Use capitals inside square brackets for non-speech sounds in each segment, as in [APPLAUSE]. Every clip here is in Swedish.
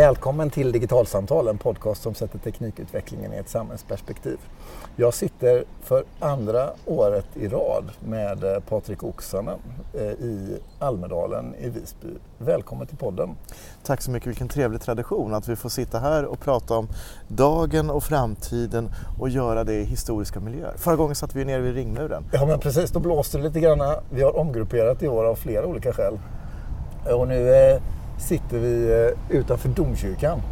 Välkommen till Digitalsamtal, en podcast som sätter teknikutvecklingen i ett samhällsperspektiv. Jag sitter för andra året i rad med eh, Patrik Oksanen eh, i Almedalen i Visby. Välkommen till podden. Tack så mycket, vilken trevlig tradition att vi får sitta här och prata om dagen och framtiden och göra det i historiska miljöer. Förra gången satt vi nere vid ringmuren. Ja men precis, då blåste det lite grann. Vi har omgrupperat i år av flera olika skäl. Och nu eh, sitter vi eh, utanför domkyrkan.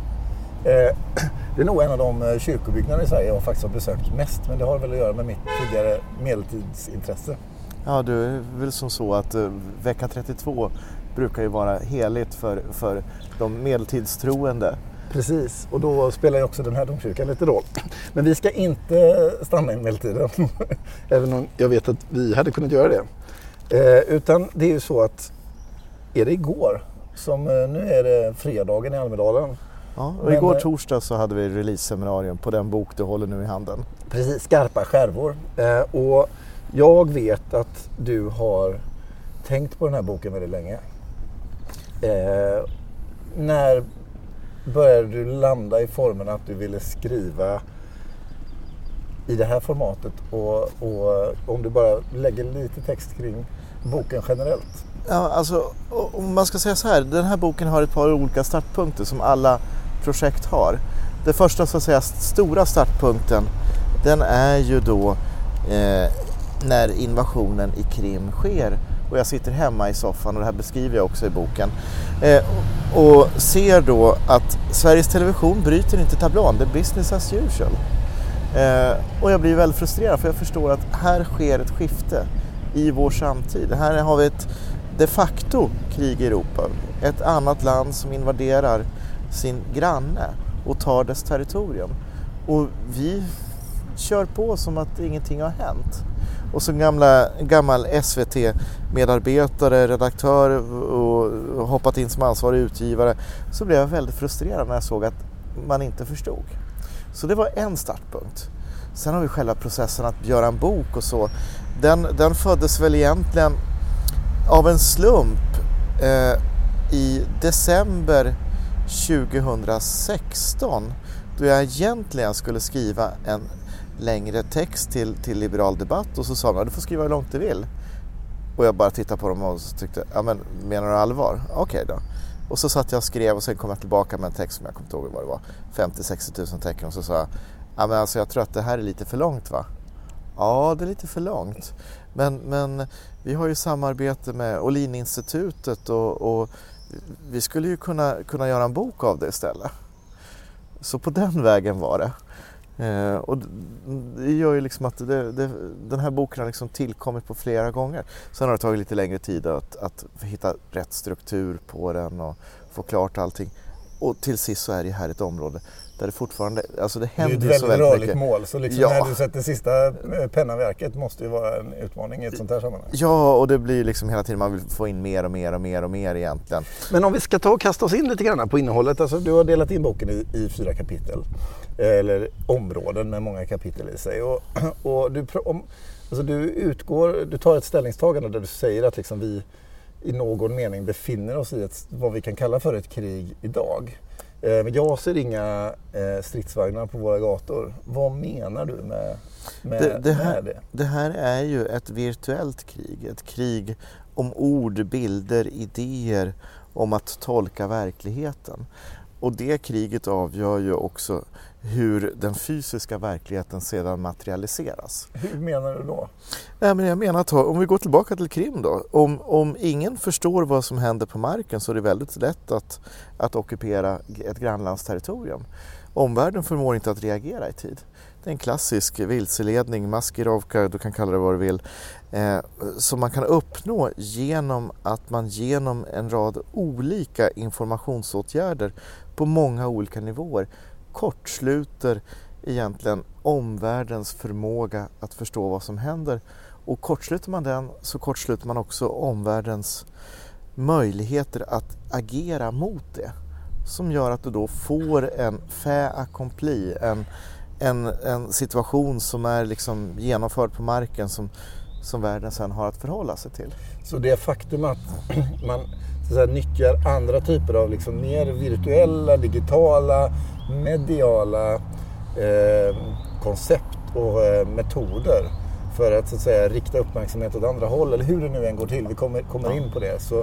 Eh, [CLEARS THROAT] det är nog en av de eh, kyrkobyggnader i Sverige jag faktiskt har besökt mest. Men det har väl att göra med mitt tidigare medeltidsintresse. Ja, du är väl som så att vecka 32 brukar ju vara heligt för, för de medeltidstroende. Precis, och då spelar ju också den här domkyrkan lite roll. [CLEARS THROAT] Men vi ska inte stanna i medeltiden, [LAUGHS] även om jag vet att vi hade kunnat göra det. utan det är ju så att, är det igår som, eh, nu är det fredagen i Almedalen. Ja, och igår Men, torsdag så hade vi release-seminarium på den bok du håller nu i handen. Precis, Skarpa skärvor. Eh, och jag vet att du har tänkt på den här boken väldigt länge. Eh, när började du landa i formen att du ville skriva i det här formatet och, och om du bara lägger lite text kring boken generellt? Ja, alltså, om man ska säga så här, den här boken har ett par olika startpunkter som alla projekt har. Den första så att säga stora startpunkten den är ju då eh, när invasionen i Krim sker och jag sitter hemma i soffan och det här beskriver jag också i boken eh, och ser då att Sveriges Television bryter inte tablån, det är business as usual. Eh, och jag blir väldigt frustrerad för jag förstår att här sker ett skifte i vår samtid. Här har vi ett de facto krig i Europa. Ett annat land som invaderar sin granne och tar dess territorium. Och vi kör på som att ingenting har hänt. Och som gamla, gammal SVT-medarbetare, redaktör och hoppat in som ansvarig utgivare så blev jag väldigt frustrerad när jag såg att man inte förstod. Så det var en startpunkt. Sen har vi själva processen att göra en bok och så. Den, den föddes väl egentligen av en slump eh, i december 2016 då jag egentligen skulle skriva en längre text till, till Liberal Debatt och så sa de du får skriva hur långt du vill. Och jag bara tittade på dem och tyckte, ja men menar du allvar? Okej okay då. Och så satt jag och skrev och sen kom jag tillbaka med en text som jag kommer inte ihåg vad det var, 50-60 000 tecken och så sa jag, ja men alltså jag tror att det här är lite för långt va? Ja, det är lite för långt. Men, men vi har ju samarbete med Olininstitutet och, och vi skulle ju kunna, kunna göra en bok av det istället. Så på den vägen var det. Eh, och det gör ju liksom att det, det, den här boken har liksom tillkommit på flera gånger. Sen har det tagit lite längre tid att, att hitta rätt struktur på den och få klart allting. Och till sist så är det här ett område där det fortfarande, alltså det händer så väldigt mycket. Det är ett väldigt rörligt mål, så liksom ja. när du sätter sista eh, pennaverket måste ju vara en utmaning i ett sånt här sammanhang. Ja, och det blir liksom hela tiden, man vill få in mer och mer och mer och mer egentligen. Men om vi ska ta och kasta oss in lite grann på innehållet, alltså du har delat in boken i, i fyra kapitel. Eller områden med många kapitel i sig. Och, [CLEARS THROAT] och du, om, alltså du utgår, du tar ett ställningstagande där du säger att liksom vi i någon mening befinner oss i ett, vad vi kan kalla för ett krig idag. Eh, men jag ser inga eh, stridsvagnar på våra gator. Vad menar du med, med det, det, här, med det? Det här är ju ett virtuellt krig. Ett krig om ord, bilder, idéer, om att tolka verkligheten. Och det kriget avgör ju också hur den fysiska verkligheten sedan materialiseras. Hur menar du då? Nej, men jag menar att om vi går tillbaka till Krim då. Om, om ingen förstår vad som händer på marken så är det väldigt lätt att, att ockupera ett grannlands territorium. Omvärlden förmår inte att reagera i tid. Det är en klassisk vilseledning, maskirovka, du kan kalla det vad du vill, eh, som man kan uppnå genom att man genom en rad olika informationsåtgärder på många olika nivåer kortsluter egentligen omvärldens förmåga att förstå vad som händer. Och kortsluter man den så kortsluter man också omvärldens möjligheter att agera mot det. Som gör att du då får en fait accompli, en, en, en situation som är liksom genomförd på marken som, som världen sen har att förhålla sig till. Så det faktum att man så säga, nyttjar andra typer av liksom mer virtuella, digitala, mediala eh, koncept och eh, metoder för att, så att säga, rikta uppmärksamhet åt andra håll. Eller hur det nu än går till, vi kommer, kommer in på det. Så,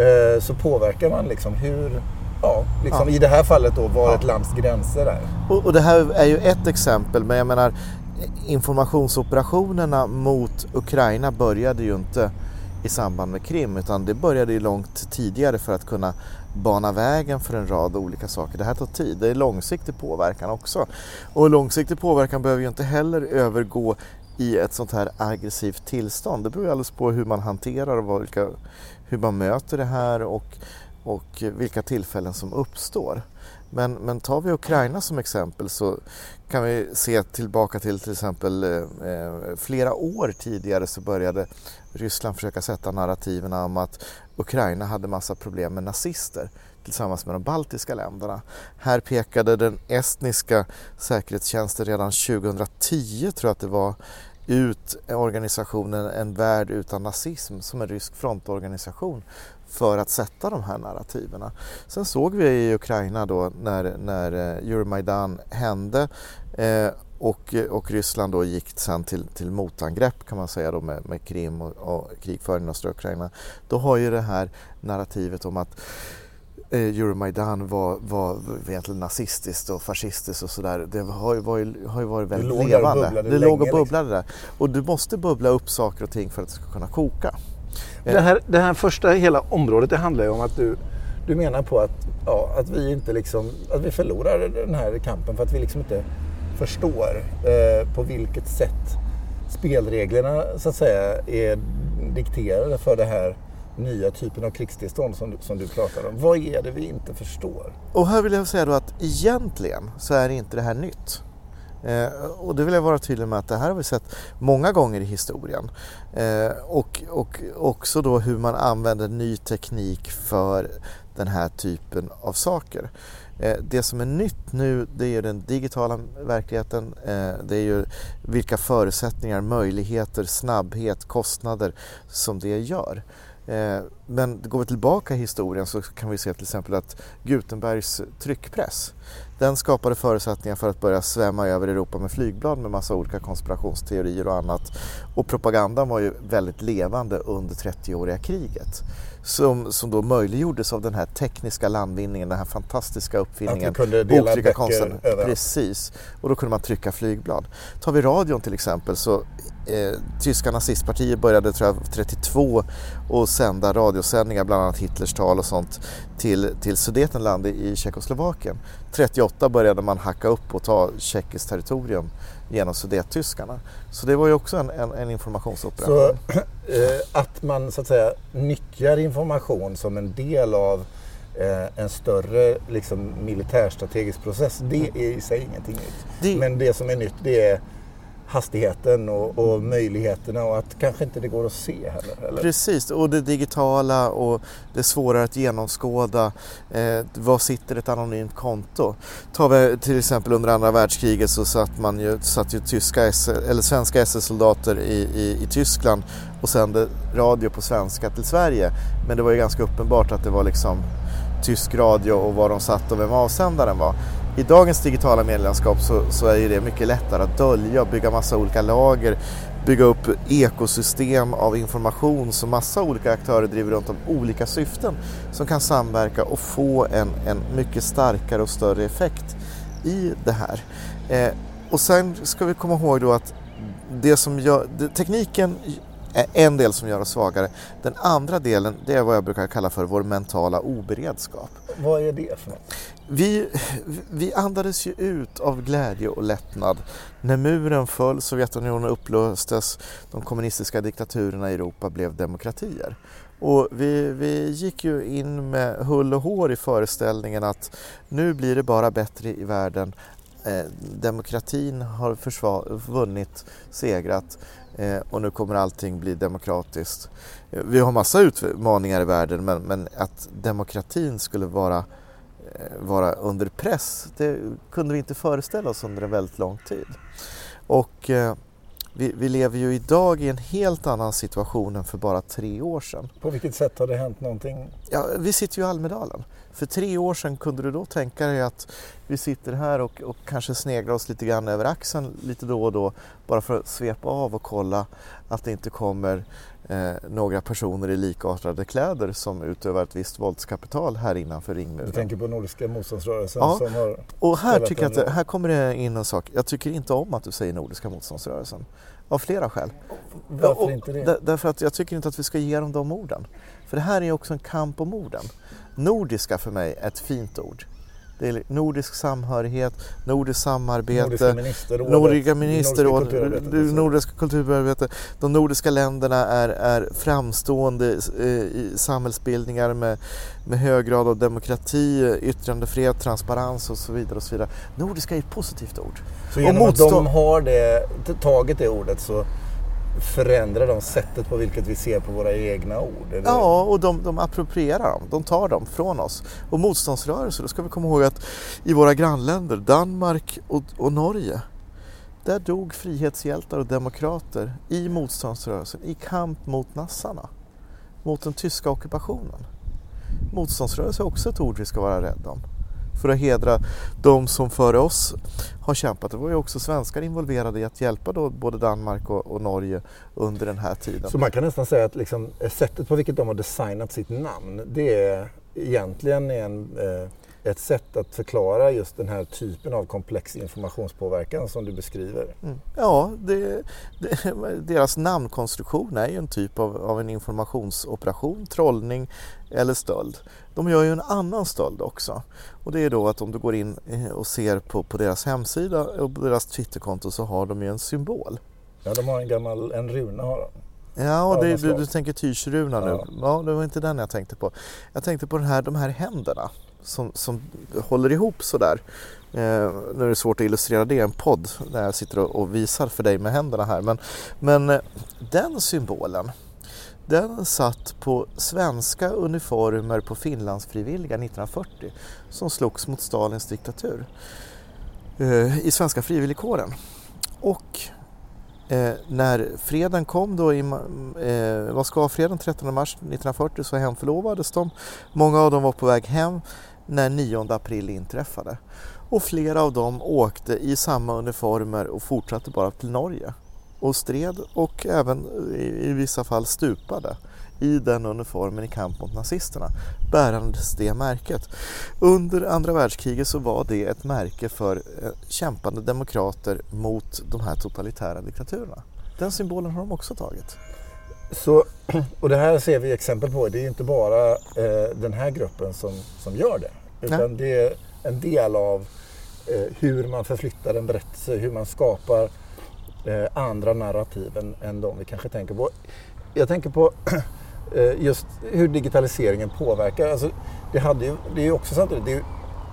eh, så påverkar man liksom hur, ja, liksom Ja. i det här fallet då, var Ja. ett lands gränser är. Och, och det här är ju ett exempel, men jag menar informationsoperationerna mot Ukraina började ju inte i samband med Krim utan det började ju långt tidigare för att kunna bana vägen för en rad olika saker. Det här tar tid, det är långsiktig påverkan också. Och långsiktig påverkan behöver ju inte heller övergå i ett sånt här aggressivt tillstånd. Det beror ju alldeles på hur man hanterar och vilka, hur man möter det här och, och vilka tillfällen som uppstår. Men, men tar vi Ukraina som exempel så kan vi se tillbaka till till exempel eh, eh flera år tidigare så började Ryssland försöka sätta narrativen om att Ukraina hade massa problem med nazister tillsammans med de baltiska länderna. Här pekade den estniska säkerhetstjänsten redan 2010 tror jag att det var ut organisationen En värld utan nazism som en rysk frontorganisation för att sätta de här narrativerna. Sen såg vi i Ukraina då när, när eh, Euromaidan hände eh, och, och Ryssland då gick sen till, till motangrepp kan man säga då med, med Krim och, och krigföringen i östra Ukraina. Då har ju det här narrativet om att eh, Euromaidan var, var egentligen nazistiskt och fascistiskt och sådär. Det har ju varit, har ju varit väldigt och levande. bubblade Det låg och länge, liksom. bubblade där. Och du måste bubbla upp saker och ting för att det ska kunna koka. Det här, det här första hela området det handlar ju om att du, du menar på att, ja, att vi inte liksom, att vi förlorar den här kampen för att vi liksom inte förstår eh, på vilket sätt spelreglerna så att säga är dikterade för det här nya typen av krigstillstånd som, du- som du pratar om. Vad är det vi inte förstår? Och här vill jag säga då att egentligen så är inte det här nytt. Eh, och det vill jag vara tydlig med att det här har vi sett många gånger i historien. Eh, och, och också då hur man använder ny teknik för den här typen av saker. Eh, det som är nytt nu det är ju den digitala verkligheten. Eh, det är ju vilka förutsättningar, möjligheter, snabbhet, kostnader som det gör. Eh, men går vi tillbaka i historien så kan vi se till exempel att Gutenbergs tryckpress den skapade förutsättningar för att börja svämma över Europa med flygblad med massa olika konspirationsteorier och annat. Och propagandan var ju väldigt levande under 30-åriga kriget. Som, som då möjliggjordes av den här tekniska landvinningen, den här fantastiska uppfinningen. Att vi kunde dela böcker. Precis, och då kunde man trycka flygblad. Tar vi radion till exempel så eh, tyska nazistpartiet började tror jag 32 och sända radiosändningar, bland annat Hitlers tal och sånt till, till Sudetenland i, i Tjeckoslovakien. 38 började man hacka upp och ta tjeckiskt territorium genom sudettyskarna. Så det var ju också en, en, en informationsoperation. Så [CLEARS THROAT] eh, att man så att säga nyttjar information som en del av eh, en större liksom, militärstrategisk process, det är i sig ingenting nytt. Det- Men det som är nytt det är hastigheten och, och möjligheterna och att kanske inte det går att se heller. Eller? Precis, och det digitala och det är svårare att genomskåda. Eh, var sitter ett anonymt konto? Tar vi till exempel under andra världskriget så satt man ju, satt ju tyska SS, eller svenska SS-soldater i, i, i Tyskland och sände radio på svenska till Sverige. Men det var ju ganska uppenbart att det var liksom tysk radio och var de satt och vem avsändaren var. I dagens digitala medielandskap så, så är ju det mycket lättare att dölja och bygga massa olika lager, bygga upp ekosystem av information som massa olika aktörer driver runt om olika syften som kan samverka och få en, en mycket starkare och större effekt i det här. Eh, och sen ska vi komma ihåg då att det som gör, det, tekniken är en del som gör oss svagare. Den andra delen det är vad jag brukar kalla för vår mentala oberedskap. Vad är det för något? Vi, vi andades ju ut av glädje och lättnad när muren föll, Sovjetunionen upplöstes, de kommunistiska diktaturerna i Europa blev demokratier. Och vi, vi gick ju in med hull och hår i föreställningen att nu blir det bara bättre i världen. Eh, demokratin har vunnit, segrat Eh, och nu kommer allting bli demokratiskt. Eh, vi har massa utmaningar i världen men, men att demokratin skulle vara eh, vara under press. Det kunde vi inte föreställa oss under en väldigt lång tid. Och eh, vi, vi lever ju idag i en helt annan situation än för bara tre år sedan. På vilket sätt har det hänt någonting? Ja, vi sitter ju i Almedalen. För tre år sedan kunde du då tänka dig att vi sitter här och, och kanske sneglar oss lite grann över axeln lite då och då bara för att svepa av och kolla att det inte kommer eh, några personer i likartade kläder som utövar ett visst våldskapital här innanför ringmuren. Du tänker på Nordiska motståndsrörelsen Ja, som har... Och här, tycker jag att, här kommer det in en sak. Jag tycker inte om att du säger Nordiska motståndsrörelsen. Av flera skäl. Varför och, inte det? där- Därför att jag tycker inte att vi ska ge dem de orden. För det här är också en kamp om orden. Nordiska för mig är ett fint ord. Det är nordisk samhörighet, nordiskt samarbete, Nordiska ministerrådet. Nordiska ministerråd, Nordiska kulturarbetet kulturarbetet. De nordiska länderna är, är framstående eh, i samhällsbildningar med, med hög grad av demokrati, yttrandefrihet, transparens och så vidare. Och så vidare. Nordiska är ett positivt ord. Så genom och att de motstånd- har det, tagit det ordet så förändrar de sättet på vilket vi ser på våra egna ord? Eller? Ja, och de, de approprierar dem. De tar dem från oss. Och motståndsrörelser, då ska vi komma ihåg att i våra grannländer, Danmark och, och Norge, där dog frihetshjältar och demokrater i motståndsrörelsen i kamp mot nassarna, mot den tyska ockupationen. Motståndsrörelse är också ett ord vi ska vara rädda om. För att hedra de som före oss har kämpat. Det var ju också svenskar involverade i att hjälpa då både Danmark och, och Norge under den här tiden. Så man kan nästan säga att liksom, sättet på vilket de har designat sitt namn, det är egentligen en, eh, ett sätt att förklara just den här typen av komplex informationspåverkan som du beskriver. Mm. Ja, det, det, [LAUGHS] deras namnkonstruktion är ju en typ av, av en informationsoperation, trollning eller stöld. De gör ju en annan stöld också. Och det är då att om du går in eh, och ser på, på deras hemsida och på deras Twitterkonto så har de ju en symbol. Ja, de har en gammal, en runa har de. Ja, det, du, du tänker Tyrsruna nu. Ja. Ja. det var inte den jag tänkte på. Jag tänkte på den här, de här händerna som, som håller ihop sådär. Eh, nu är det svårt att illustrera det i en podd där jag sitter och, och visar för dig med händerna här. Men, men eh, den symbolen, den satt på svenska uniformer på Finlandsfrivilliga 1940 som slogs mot Stalins diktatur eh, i svenska frivilligkåren. Och Eh, när freden kom då i Ma- eh, Moskvafreden 13 mars 1940 så hemförlovades de. Många av dem var på väg hem när 9 april inträffade. Och flera av dem åkte i samma uniformer och fortsatte bara till Norge. Och stred och även i, vissa fall stupade i den uniformen i kamp mot nazisterna bärandes det märket. Under andra världskriget så var det ett märke för eh, kämpande demokrater mot de här totalitära diktaturerna. Den symbolen har de också tagit. Så, [CLEARS THROAT] och det här ser vi exempel på. Det är inte bara eh, den här gruppen som, som gör det. Utan det är en del av eh, hur man förflyttar en berättelse, hur man skapar Eh, andra narrativ än, än de vi kanske tänker på. Jag tänker på [CLEARS THROAT] eh, just hur digitaliseringen påverkar. Alltså, det, hade ju, det är ju också samtidigt, det är ju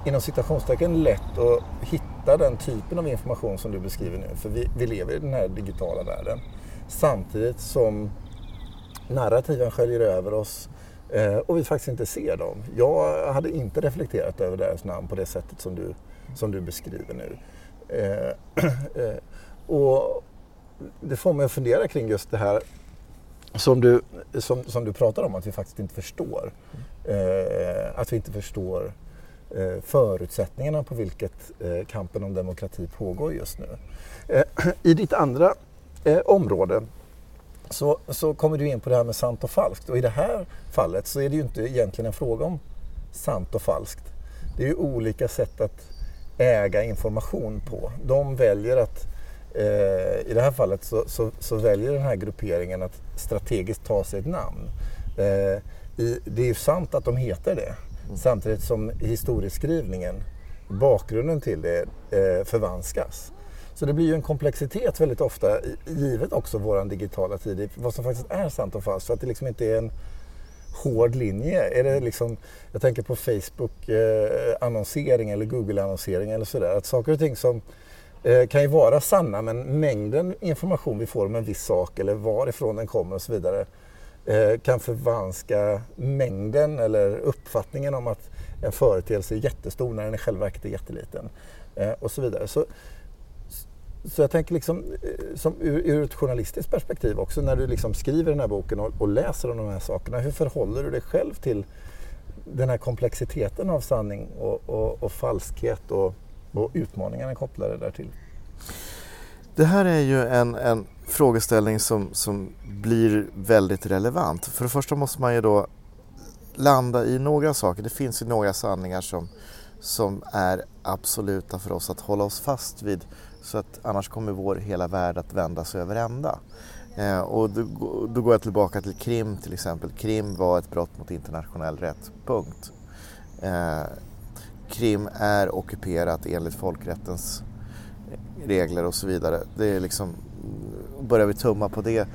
inom citationstecken lätt att hitta den typen av information som du beskriver nu. För vi, vi lever i den här digitala världen. Samtidigt som narrativen sköljer över oss eh, och vi faktiskt inte ser dem. Jag hade inte reflekterat över deras namn på det sättet som du, som du beskriver nu. Eh, [CLEARS THROAT] Och det får mig att fundera kring just det här som du, som, som du pratar om, att vi faktiskt inte förstår. Eh, att vi inte förstår eh, förutsättningarna på vilket eh, kampen om demokrati pågår just nu. Eh, [CLEARS THROAT] I ditt andra eh, område så, så kommer du in på det här med sant och falskt. Och i det här fallet så är det ju inte egentligen en fråga om sant och falskt. Det är ju olika sätt att äga information på. De väljer att, eh, i det här fallet så, så, så väljer den här grupperingen att strategiskt ta sig ett namn. Eh, i, det är ju sant att de heter det. Samtidigt som historieskrivningen, bakgrunden till det, eh, förvanskas. Så det blir ju en komplexitet väldigt ofta, givet också vår digitala tid, vad som faktiskt är sant och falskt. För att det liksom inte är en hård linje. Är det liksom, jag tänker på Facebook-annonsering eller Google-annonsering eller sådär. Att saker och ting som eh, Eh, kan ju vara sanna men mängden information vi får om en viss sak eller varifrån den kommer och så vidare eh, kan förvanska mängden eller uppfattningen om att en företeelse är jättestor när den i själva verket är jätteliten. Eh, och så vidare. Så, så jag tänker liksom, som ur, ur ett journalistiskt perspektiv också, när du liksom skriver den här boken och, och läser om de här sakerna, hur förhåller du dig själv till den här komplexiteten av sanning och, och, och falskhet och, och utmaningarna kopplade därtill? Det här är ju en, en frågeställning som, som blir väldigt relevant. För det första måste man ju då landa i några saker. Det finns ju några sanningar som, som är absoluta för oss att hålla oss fast vid så att annars kommer vår hela värld att vändas över ända. Eh, och då, då, går jag tillbaka till Krim till exempel. Krim var ett brott mot internationell rätt, punkt. Eh, Krim är ockuperat enligt folkrättens regler och så vidare. Det är liksom, börjar vi tumma på det,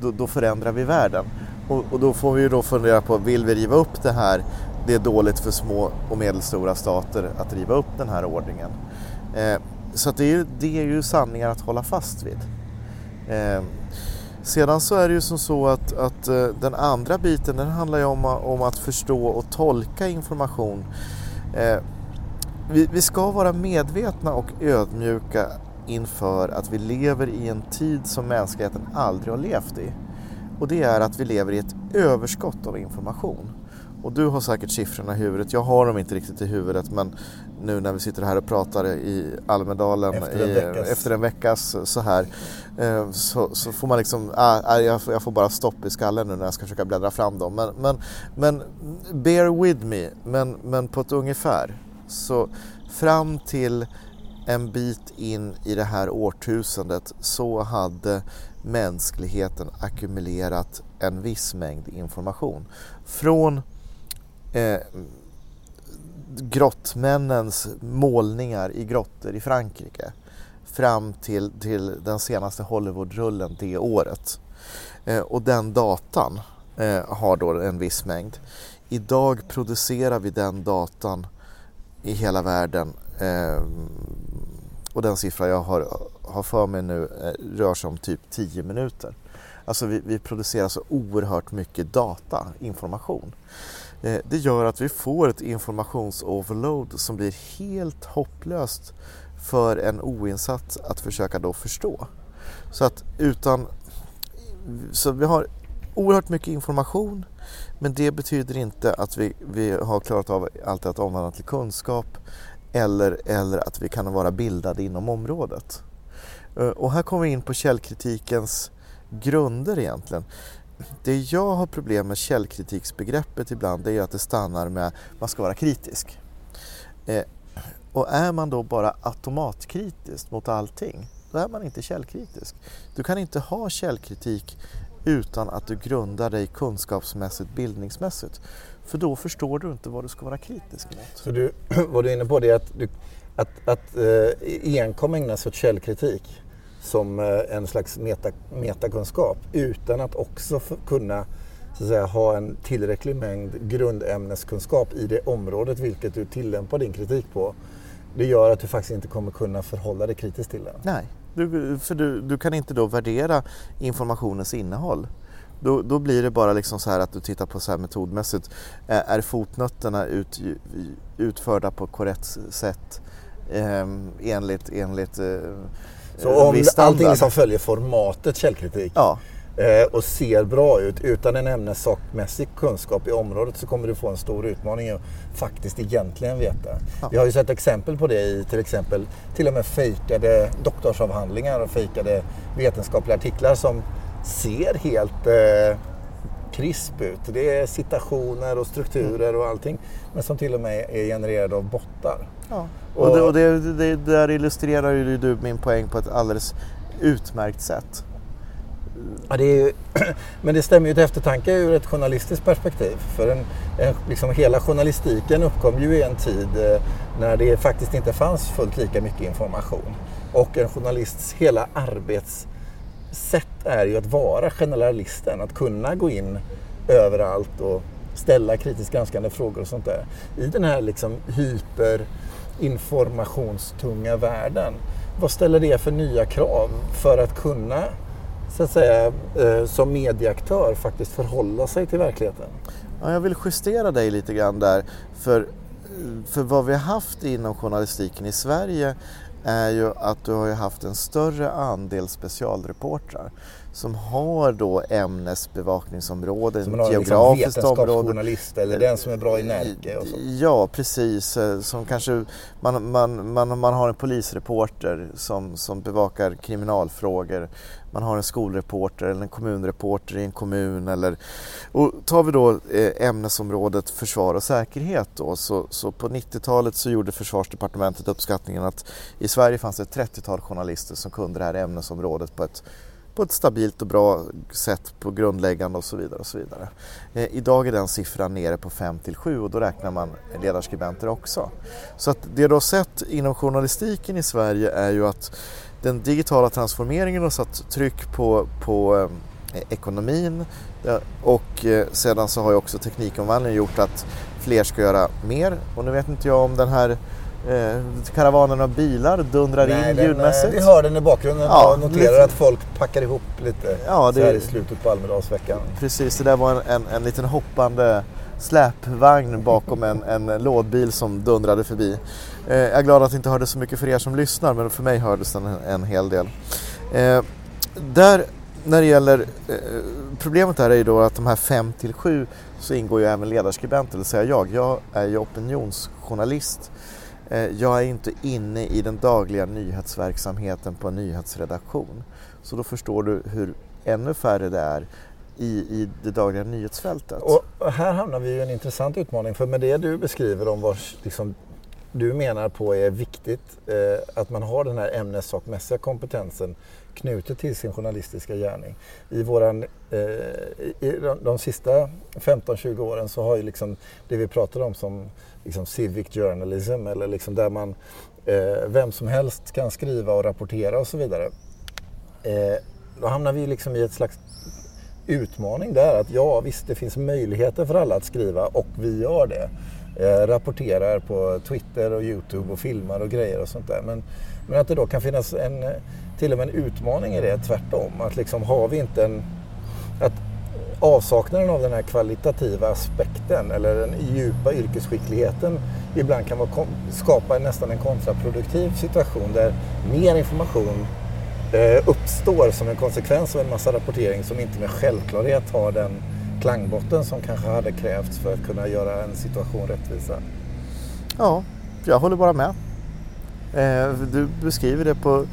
då, då förändrar vi världen. Och, och, då får vi ju då fundera på, vill vi riva upp det här? Det är dåligt för små och medelstora stater att riva upp den här ordningen. Eh, så det, är ju, det är ju sanningar att hålla fast vid. Eh, sedan så är det ju som så att, att eh, den andra biten den handlar ju om, om att förstå och tolka information. Eh, vi, vi ska vara medvetna och ödmjuka inför att vi lever i en tid som mänskligheten aldrig har levt i. Och det är att vi lever i ett överskott av information. Och du har säkert siffrorna i huvudet, jag har dem inte riktigt i huvudet men nu när vi sitter här och pratar i Almedalen efter en veckas, i, efter en veckas så här eh, så, så, får man liksom, äh, jag, jag, får bara stopp i skallen nu när jag ska försöka bläddra fram dem. Men, men, men bear with me, men, men på ett ungefär. Så fram till en bit in i det här årtusendet så hade mänskligheten ackumulerat en viss mängd information. Från eh, grottmännens målningar i grottor i Frankrike fram till, till den senaste Hollywoodrullen det året. Eh, och den datan eh, har då en viss mängd. Idag producerar vi den datan i hela världen eh, och den siffra jag har, har för mig nu eh, rör sig om typ 10 minuter. Alltså vi, vi producerar så oerhört mycket data, information. Eh, det gör att vi får ett informationsoverload som blir helt hopplöst för en oinsatt att försöka då förstå. Så att utan... Så vi har oerhört mycket information men det betyder inte att vi, vi har klarat av allt att omvandla till kunskap eller, eller att vi kan vara bildade inom området. Eh, och här kommer vi in på källkritikens grunder egentligen. Det jag har problem med källkritiksbegreppet ibland det är att det stannar med att man ska vara kritisk. Eh, och är man då bara automatkritisk mot allting, då är man inte källkritisk. Du kan inte ha källkritik utan att du grundar dig kunskapsmässigt, bildningsmässigt. För då förstår du inte vad du ska vara kritisk mot. Så du, [CLEARS THROAT] vad du är inne på det är att, du, att, att eh, enkom ägna sig åt källkritik som eh, en slags meta, metakunskap utan att också kunna så att säga, ha en tillräcklig mängd grundämneskunskap i det området vilket du tillämpar din kritik på. Det gör att du faktiskt inte kommer kunna förhålla dig kritiskt till den. Nej, du, för du, du kan inte då värdera informationens innehåll. Då, då, blir det bara liksom så här att du tittar på så här metodmässigt. Är fotnötterna ut, utförda på korrekt sätt eh, enligt, enligt eh, Så om allting som följer formatet källkritik ja. Eh, och ser bra ut utan en ämnessakmässig kunskap i området så kommer du få en stor utmaning att faktiskt egentligen veta. Ja. Vi har ju sett exempel på det i till exempel till och med fejkade doktorsavhandlingar och fejkade vetenskapliga artiklar som ser helt eh, krisp ut. Det är citationer och strukturer och allting. Men som till och med är genererade av bottar. Ja. Och, och, det, och det, det, där illustrerar ju du min poäng på ett alldeles utmärkt sätt. Ja, det är, [CLEARS THROAT] men det stämmer ju till eftertanke ur ett journalistiskt perspektiv. För en, en, liksom hela journalistiken uppkom ju i en tid eh, när det faktiskt inte fanns fullt lika mycket information. Och en journalists hela arbetssätt är ju att vara generalisten, att kunna gå in överallt och ställa kritiskt granskande frågor och sånt där. I den här liksom hyperinformationstunga världen, vad ställer det för nya krav för att kunna så att säga, eh, som medieaktör faktiskt förhålla sig till verkligheten? Ja, jag vill justera dig lite grann där. För, för vad vi har haft inom journalistiken i Sverige är ju att du har haft en större andel specialreportrar som har då ämnesbevakningsområden, Som man har geografiskt liksom område. eller den som är bra i Närke och så. Ja, precis. Eh, Som kanske, man, man, man, man har en polisreporter som, som bevakar kriminalfrågor. Man har en skolreporter eller en kommunreporter i en kommun. Eller, och tar vi då eh, ämnesområdet försvar och säkerhet då, så, så på 90-talet så gjorde försvarsdepartementet uppskattningen att i Sverige fanns det ett 30-tal journalister som kunde det här ämnesområdet på ett på ett stabilt och bra sätt på grundläggande och så vidare. Och så vidare. Eh, idag är den siffran nere på 5 till 7 och då räknar man ledarskribenter också. Så att det du har sett inom journalistiken i Sverige är ju att den digitala transformeringen har satt tryck på, på eh, ekonomin och eh, sedan så har ju också teknikomvandlingen gjort att fler ska göra mer och nu vet inte jag om den här eh, karavanen av bilar dundrar Nej, in den, eh, ljudmässigt. Vi hör den i bakgrunden Ja, och noterar lite- att folk packar ihop lite Ja, så här det- i slutet på Almedalsveckan. Precis, det där var en, en, en liten hoppande släpvagn bakom en, en lådbil som dundrade förbi. Eh, jag är glad att det inte hördes så mycket för er som lyssnar men för mig hördes den en, en hel del. Eh, där, när det gäller eh, problemet här är ju då att de här 5 till 7 så ingår ju även ledarskribenter, det vill säga jag. Jag är ju opinionsjournalist. Eh, jag är inte inne i den dagliga nyhetsverksamheten på en nyhetsredaktion. Så då förstår du hur ännu färre det är i, i det dagliga nyhetsfältet. Och och här hamnar vi i en intressant utmaning för med det du beskriver om vad liksom, du menar på är viktigt eh, att man har den här ämnessakmässiga kompetensen knutet till sin journalistiska gärning. I våran, eh, i de, de sista 15-20 åren så har ju liksom det vi pratar om som liksom civic journalism eller liksom där man eh, vem som helst kan skriva och rapportera och så vidare. Eh, då hamnar vi liksom i ett slags utmaning där. Att ja, visst det finns möjligheter för alla att skriva och vi gör det. Eh, rapporterar på Twitter och Youtube och filmar och grejer och sånt där. Men, men att det då kan finnas en, till och med en utmaning i det tvärtom. Att liksom har vi inte en... Att avsaknaden av den här kvalitativa aspekten eller den djupa yrkesskickligheten ibland kan vara, skapa nästan en kontraproduktiv situation där mer information eh, uppstår som en konsekvens av en massa rapportering som inte med självklarhet har den klangbotten som kanske hade krävts för att kunna göra en situation rättvisa. Ja, jag håller bara med. Eh, du beskriver det på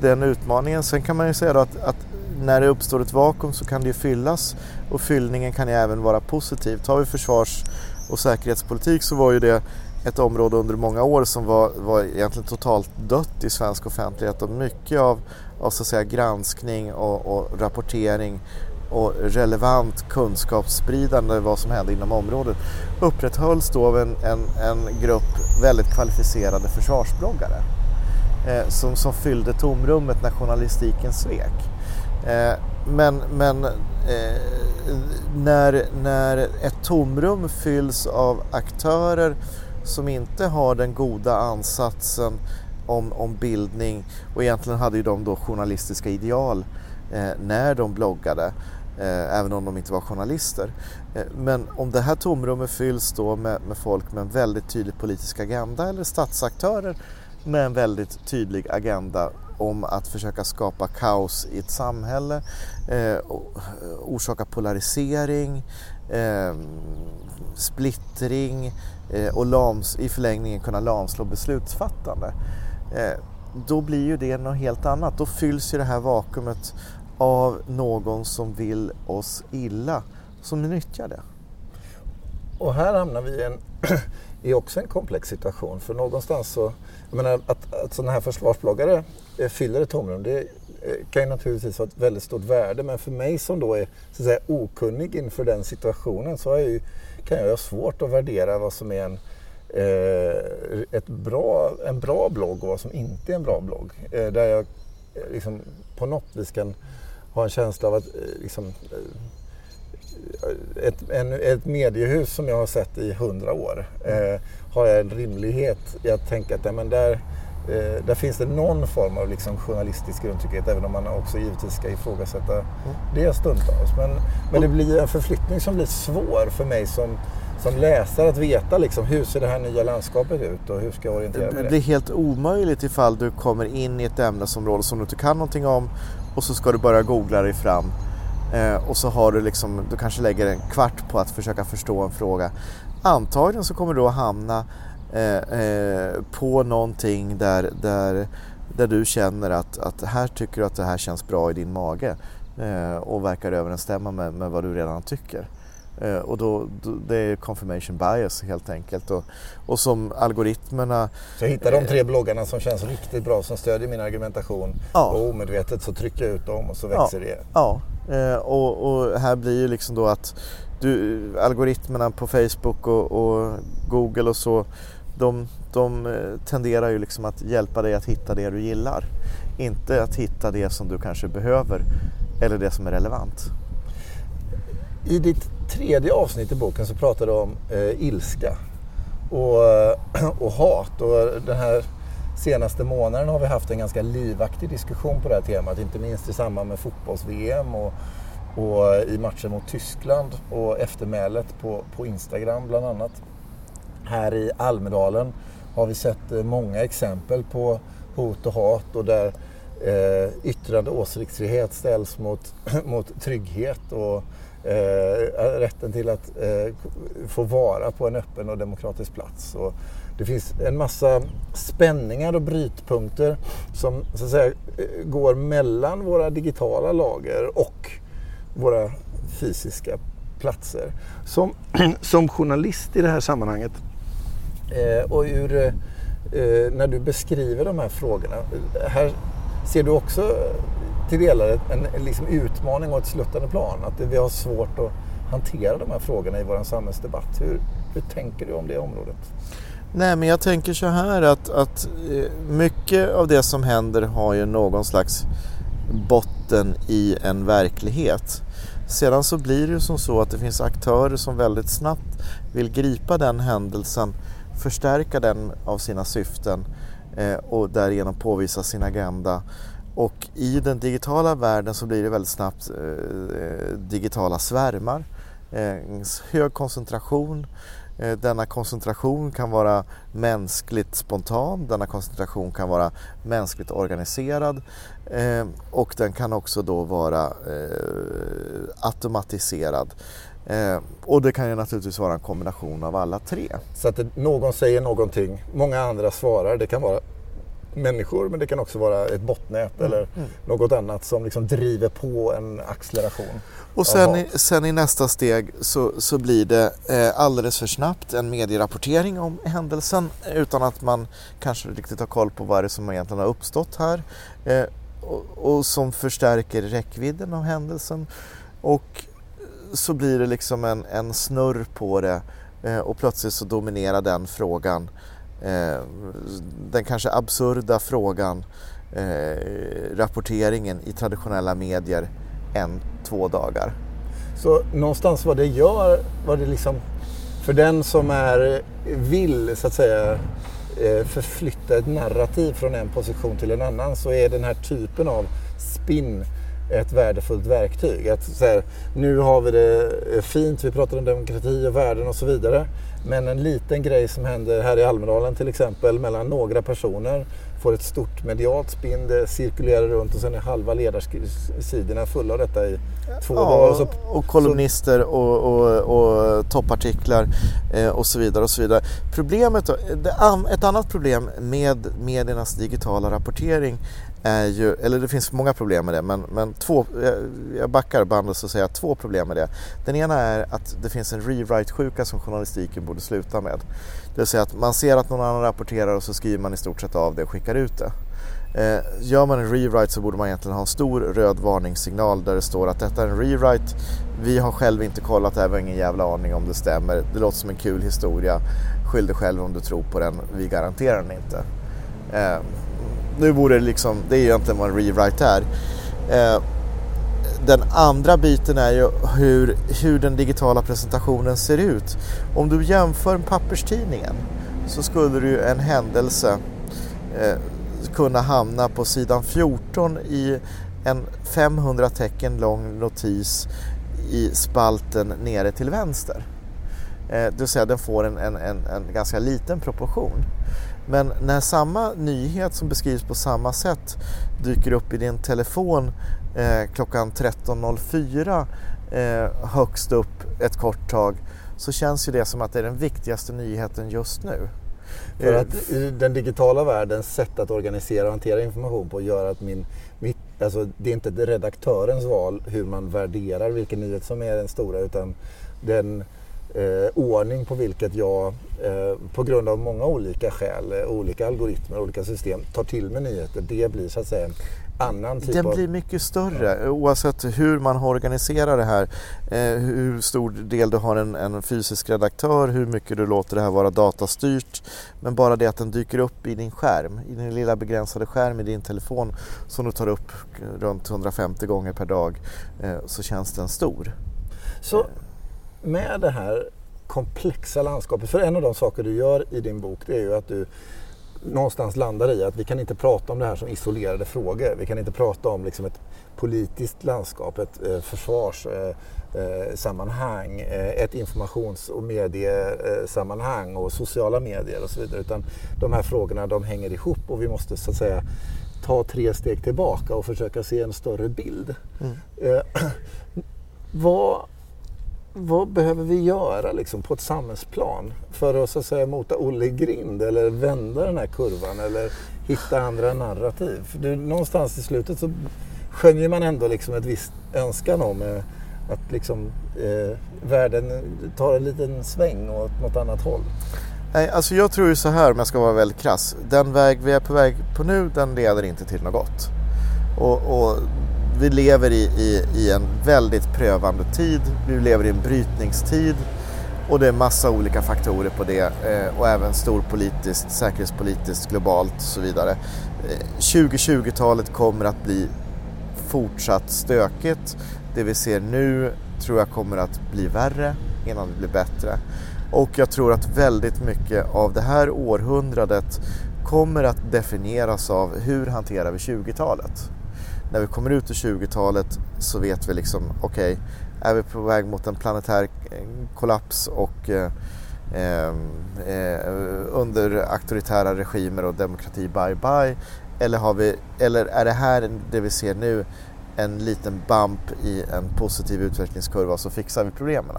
den utmaningen. Sen kan man ju säga då att, att när det uppstår ett vakuum så kan det ju fyllas och fyllningen kan ju även vara positiv. Tar vi försvars och säkerhetspolitik så var ju det ett område under många år som var, var egentligen totalt dött i svensk offentlighet och mycket av, av så att säga, granskning och, och rapportering och relevant kunskapsspridande vad som hände inom området upprätthölls då av en, en, en grupp väldigt kvalificerade försvarsbloggare eh, som, som fyllde tomrummet när journalistiken svek. Eh, men men eh, när, när ett tomrum fylls av aktörer som inte har den goda ansatsen om, om bildning och egentligen hade ju de då journalistiska ideal eh, när de bloggade eh, även om de inte var journalister. Eh, men om det här tomrummet fylls då med, med folk med en väldigt tydlig politisk agenda eller statsaktörer med en väldigt tydlig agenda om att försöka skapa kaos i ett samhälle, eh, eh, orsaka polarisering, eh, splittring eh, och lams, i förlängningen kunna lamslå beslutsfattande. Eh, då blir ju det något helt annat. Då fylls ju det här vakuumet av någon som vill oss illa, som nyttjar det. Och här hamnar vi i, en, [CLEARS THROAT] i också en komplex situation. För någonstans så, jag menar att, att sådana här försvarsbloggare Eh, fyller ett tomrum, det eh, kan ju naturligtvis ha ett väldigt stort värde. Men för mig som då är så att säga, okunnig inför den situationen så jag ju, kan jag ha svårt att värdera vad som är en, eh, ett bra, en bra blogg och vad som inte är en bra blogg. Eh, där jag eh, liksom, på något vis kan ha en känsla av att eh, liksom, eh, ett, en, ett mediehus som jag har sett i hundra år eh, har jag en rimlighet i att tänka att ja, men där, eh, där finns det någon form av liksom, journalistisk grundtrygghet även om man också givetvis ska ifrågasätta det stundtals. Men, men det blir en förflyttning som blir svår för mig som, som läsare att veta liksom, hur ser det här nya landskapet ut och hur ska jag orientera mig det? blir helt omöjligt ifall du kommer in i ett ämnesområde som du inte kan någonting om och så ska du börja googla dig fram. Eh, och så har du liksom, du kanske lägger en kvart på att försöka förstå en fråga. Antagligen så kommer du att hamna eh, eh, på någonting där, där, där du känner att, att här tycker du att det här känns bra i din mage eh, och verkar överensstämma med, med vad du redan tycker. Eh, och då, då, det är confirmation bias helt enkelt. Och, och som algoritmerna Så jag hittar de tre bloggarna som känns riktigt bra, som stödjer min argumentation. Ja. Och omedvetet så trycker jag ut dem och så växer det. Ja, och, och här blir ju liksom då att du, algoritmerna på Facebook och, och Google och så de, de eh, tenderar ju liksom att hjälpa dig att hitta det du gillar. Inte att hitta det som du kanske behöver eller det som är relevant. I ditt tredje avsnitt i boken så pratar du om eh, ilska och, eh, [CLEARS THROAT] och hat. Och den här senaste månaden har vi haft en ganska livaktig diskussion på det här temat. Inte minst i samband med fotbolls-VM och, och i matchen mot Tyskland och eftermälet på, på Instagram bland annat. Här i Almedalen har vi sett eh, många exempel på hot och hat och där eh, yttrande och åsiktsfrihet ställs mot, [CLEARS THROAT] mot trygghet och eh, eh, rätten till att eh, få vara på en öppen och demokratisk plats. Och det finns en massa spänningar och brytpunkter som så att säga, eh, går mellan våra digitala lager och våra fysiska platser. Som, [CLEARS THROAT] som journalist i det här sammanhanget Eh, och ur, eh, när du beskriver de här frågorna, här ser du också till delar en, en liksom utmaning och ett sluttande plan. Att vi har svårt att hantera de här frågorna i vår samhällsdebatt. Hur, hur tänker du om det området? Nej, men jag tänker så här att, att eh, mycket av det som händer har ju någon slags botten i en verklighet. Sedan så blir det ju som så att det finns aktörer som väldigt snabbt vill gripa den händelsen, förstärka den av sina syften eh, och därigenom påvisa sin agenda. Och i den digitala världen så blir det väldigt snabbt eh, eh, digitala svärmar, hög koncentration. Denna koncentration kan vara mänskligt spontan, denna koncentration kan vara mänskligt organiserad och den kan också då vara automatiserad. Eh, och det kan ju naturligtvis vara en kombination av alla tre. Så att det, någon säger någonting, många andra svarar. Det kan vara människor men det kan också vara ett botnät eller mm. något annat som liksom driver på en acceleration. Och sen i, sen i nästa steg så, så blir det eh, alldeles för snabbt en medierapportering om händelsen utan att man kanske riktigt har koll på vad det är som egentligen har uppstått här eh, och, och, som förstärker räckvidden av händelsen. Och så blir det liksom en, en snurr på det eh, och plötsligt så dominerar den frågan eh, den kanske absurda frågan eh, rapporteringen i traditionella medier en, två dagar. Så någonstans vad det gör, vad det liksom för den som är vill så att säga förflytta ett narrativ från en position till en annan så är den här typen av spin ett värdefullt verktyg. Att så här, nu har vi det fint, vi pratar om demokrati och värden och så vidare. Men en liten grej som händer här i Almedalen till exempel mellan några personer får ett stort medialt spinn, det cirkulerar runt och sen är halva ledarsidorna fulla av detta i två ja, dagar. Så, och kolumnister och, och, och toppartiklar eh, och så vidare. och så vidare. Problemet, ett annat problem med mediernas digitala rapportering är ju, eller det finns många problem med det, men, men två, jag backar bandet och säger att två problem med det. Den ena är att det finns en rewrite-sjuka som journalistiken borde sluta med. Det vill säga att man ser att någon annan rapporterar och så skriver man i stort sett av det och skickar ut det. Eh, gör man en rewrite så borde man egentligen ha en stor röd varningssignal där det står att detta är en rewrite. Vi har själv inte kollat det här, vi har ingen jävla aning om det stämmer. Det låter som en kul historia. Skyll dig själv om du tror på den, vi garanterar den inte. Eh, nu vore det liksom, det är egentligen vad en rewrite är. Eh, den andra biten är ju hur, hur den digitala presentationen ser ut. Om du jämför med papperstidningen så skulle du en händelse eh, kunna hamna på sidan 14 i en 500 tecken lång notis i spalten nere till vänster. Eh, det vill säga den får en, en, en, en ganska liten proportion. Men när samma nyhet som beskrivs på samma sätt dyker upp i din telefon eh, klockan 13.04 eh, högst upp ett kort tag så känns ju det som att det är den viktigaste nyheten just nu. För att den digitala världens sätt att organisera och hantera information på gör att min, mitt, alltså det är inte redaktörens val hur man värderar vilken nyhet som är den stora utan den eh, ordning på vilket jag eh, på grund av många olika skäl, eh, olika algoritmer, olika system tar till mig nyheter. Det blir så att säga en annan typ Den av... blir mycket större ja. oavsett hur man organiserar det här. Eh, hur stor del du har en, en, fysisk redaktör, hur mycket du låter det här vara datastyrt. Men bara det att den dyker upp i din skärm, i din lilla begränsade skärm i din telefon som du tar upp runt 150 gånger per dag eh, så känns den stor. Så med det här komplexa landskapet, för en av de saker du gör i din bok det är ju att du någonstans landar i att vi kan inte prata om det här som isolerade frågor. Vi kan inte prata om liksom ett politiskt landskap, ett eh, försvarssammanhang, eh, eh, ett informations och mediesammanhang och sociala medier och så vidare. Utan de här frågorna de hänger ihop och vi måste så att säga ta tre steg tillbaka och försöka se en större bild. Mm. [CLEARS THROAT] Vad vad behöver vi göra liksom, på ett samhällsplan för att, så att säga, mota Olle i grind eller vända den här kurvan eller hitta andra narrativ? För det, någonstans i slutet så skönjer man ändå liksom ett visst önskan om eh, att liksom, eh, världen tar en liten sväng åt något annat håll. Nej, alltså jag tror ju så här om jag ska vara väldigt krass. Den väg vi är på väg på nu, den leder inte till något gott. Och, och vi lever i, i, i, en väldigt prövande tid. Vi lever i en brytningstid och det är massa olika faktorer på det eh, och även storpolitiskt, säkerhetspolitiskt, globalt och så vidare. Eh, 2020-talet kommer att bli fortsatt stökigt. Det vi ser nu tror jag kommer att bli värre innan det blir bättre. Och jag tror att väldigt mycket av det här århundradet kommer att definieras av hur hanterar vi 20-talet när vi kommer ut i 20-talet så vet vi liksom, okej, okay, är vi på väg mot en planetär eh, kollaps och eh, ehm, eh, under auktoritära regimer och demokrati bye bye? Eller, har vi, eller är det här det vi ser nu en liten bump i en positiv utvecklingskurva så fixar vi problemen?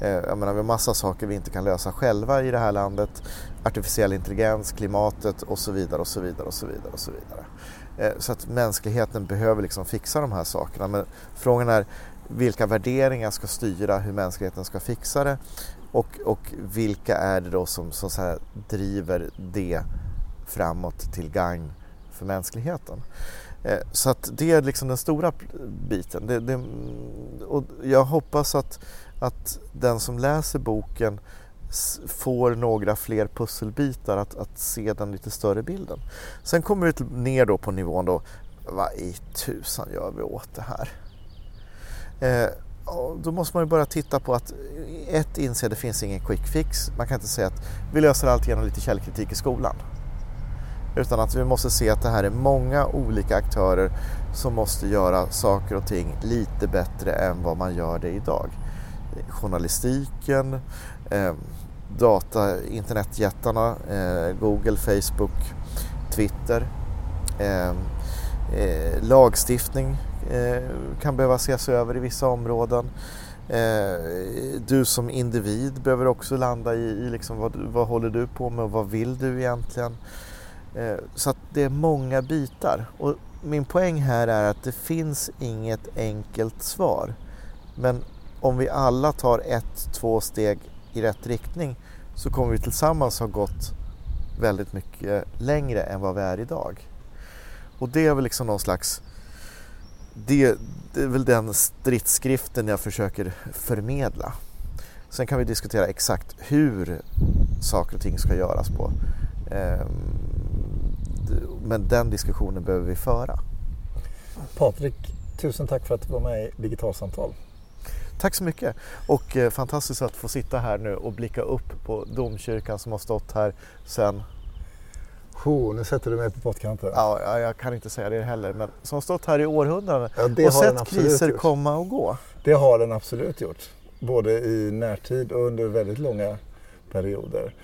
Eh, jag menar, vi har massa saker vi inte kan lösa själva i det här landet. Artificiell intelligens, klimatet och så vidare och så vidare och så vidare och så vidare. Eh, så att mänskligheten behöver liksom fixa de här sakerna. Men frågan är vilka värderingar ska styra hur mänskligheten ska fixa det och, och vilka är det då som, som så här driver det framåt till gagn för mänskligheten. Eh, så att det är liksom den stora biten. Det, det, och jag hoppas att, att den som läser boken får några fler pusselbitar att, att se den lite större bilden. Sen kommer vi typ ner då på nivån då, vad i tusan gör vi åt det här? Eh, då måste man ju börja titta på att ett inse det finns ingen quick fix. Man kan inte säga att vi löser allt genom lite källkritik i skolan. Utan att vi måste se att det här är många olika aktörer som måste göra saker och ting lite bättre än vad man gör det idag. Journalistiken, eh, data, internetjättarna, eh, Google, Facebook, Twitter. Eh, eh, lagstiftning eh, kan behöva ses över i vissa områden. Eh, du som individ behöver också landa i, i liksom vad, vad håller du på med och vad vill du egentligen? Eh, så att det är många bitar. Och min poäng här är att det finns inget enkelt svar. Men om vi alla tar ett, två steg i rätt riktning så kommer vi tillsammans ha gått väldigt mycket längre än vad vi är idag. Och det är väl liksom någon slags det, det är väl den stridsskriften jag försöker förmedla. Sen kan vi diskutera exakt hur saker och ting ska göras på. Ehm, men den diskussionen behöver vi föra. Patrik, tusen tack för att du var med i Digitalsamtal. Tack så mycket och eh, fantastiskt att få sitta här nu och blicka upp på domkyrkan som har stått här sen Oh, nu sätter du mig på pottkanten. Ja, jag kan inte säga det heller, men som stått här i århundraden ja, och sett kriser gjort. komma och gå. Det har den absolut gjort. både i närtid och under väldigt långa perioder.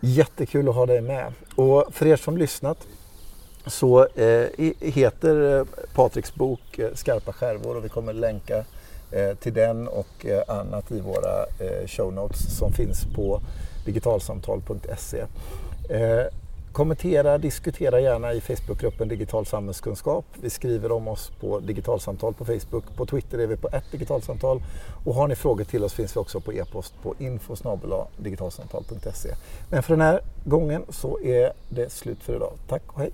Jättekul att ha dig med. Och för er som lyssnat så eh, heter eh, Patriks bok eh, Skarpa skärvor och vi kommer länka Eh, till den och eh, annat i våra eh, show notes som finns på digitalsamtal.se. Kommentera, diskutera gärna i Facebookgruppen Digital samhällskunskap. Vi skriver om oss på Digitalsamtal på Facebook. På Twitter är vi på ett digitalsamtal. Och har ni frågor till oss finns vi också på e-post på info digitalsamtal.se. Men för den här gången så är det slut för idag. Tack och hej!